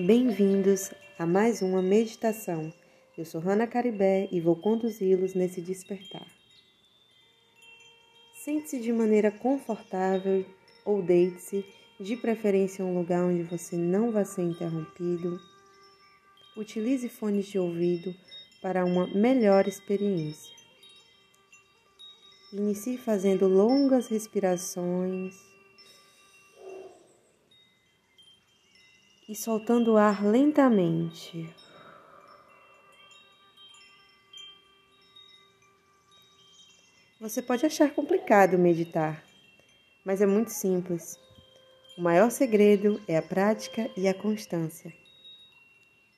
Bem-vindos a mais uma meditação. Eu sou Rana Caribé e vou conduzi-los nesse despertar. Sente-se de maneira confortável ou deite-se, de preferência em um lugar onde você não vai ser interrompido. Utilize fones de ouvido para uma melhor experiência. Inicie fazendo longas respirações e soltando o ar lentamente. Você pode achar complicado meditar, mas é muito simples. O maior segredo é a prática e a constância.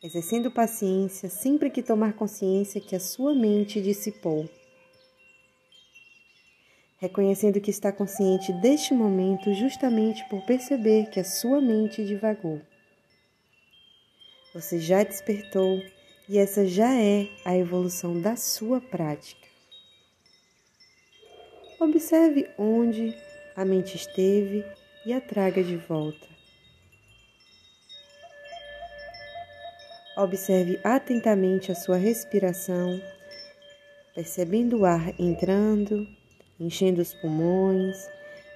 Exercendo paciência sempre que tomar consciência que a sua mente dissipou. Reconhecendo que está consciente deste momento justamente por perceber que a sua mente divagou. Você já despertou e essa já é a evolução da sua prática. Observe onde a mente esteve e a traga de volta. Observe atentamente a sua respiração, percebendo o ar entrando, enchendo os pulmões,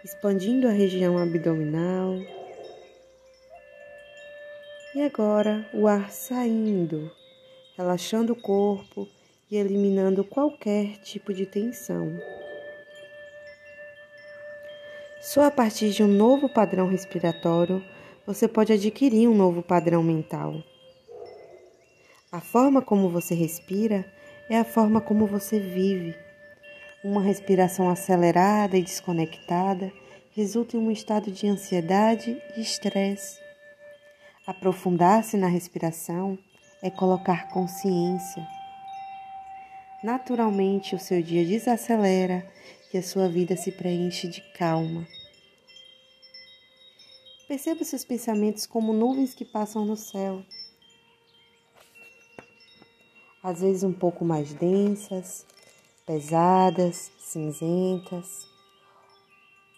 expandindo a região abdominal e agora o ar saindo, relaxando o corpo e eliminando qualquer tipo de tensão. Só a partir de um novo padrão respiratório você pode adquirir um novo padrão mental. A forma como você respira é a forma como você vive. Uma respiração acelerada e desconectada resulta em um estado de ansiedade e estresse. Aprofundar-se na respiração é colocar consciência. Naturalmente, o seu dia desacelera e a sua vida se preenche de calma. Perceba seus pensamentos como nuvens que passam no céu. Às vezes um pouco mais densas, pesadas, cinzentas,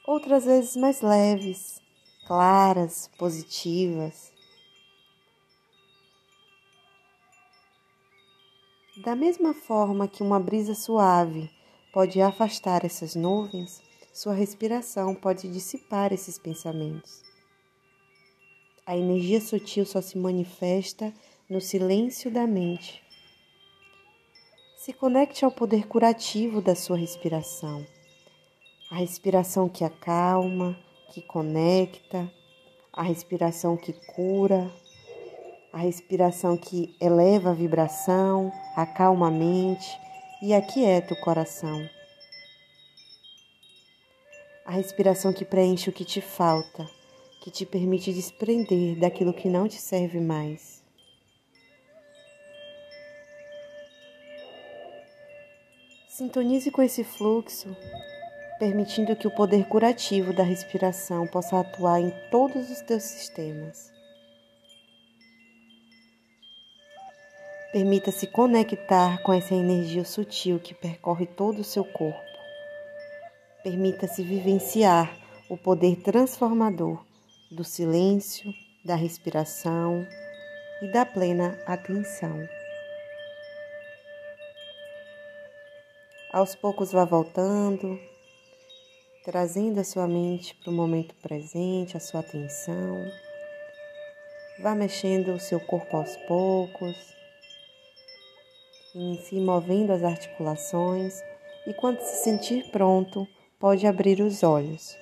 outras vezes mais leves, claras, positivas. Da mesma forma que uma brisa suave pode afastar essas nuvens, sua respiração pode dissipar esses pensamentos. A energia sutil só se manifesta no silêncio da mente. Se conecte ao poder curativo da sua respiração. A respiração que acalma, que conecta, a respiração que cura, a respiração que eleva a vibração, acalma a mente e aquieta o coração. A respiração que preenche o que te falta, que te permite desprender daquilo que não te serve mais. Sintonize com esse fluxo, permitindo que o poder curativo da respiração possa atuar em todos os teus sistemas. Permita-se conectar com essa energia sutil que percorre todo o seu corpo. Permita-se vivenciar o poder transformador do silêncio, da respiração e da plena atenção. Aos poucos vá voltando, trazendo a sua mente para o momento presente, a sua atenção. Vá mexendo o seu corpo aos poucos Inicie movendo as articulações e, quando se sentir pronto, pode abrir os olhos.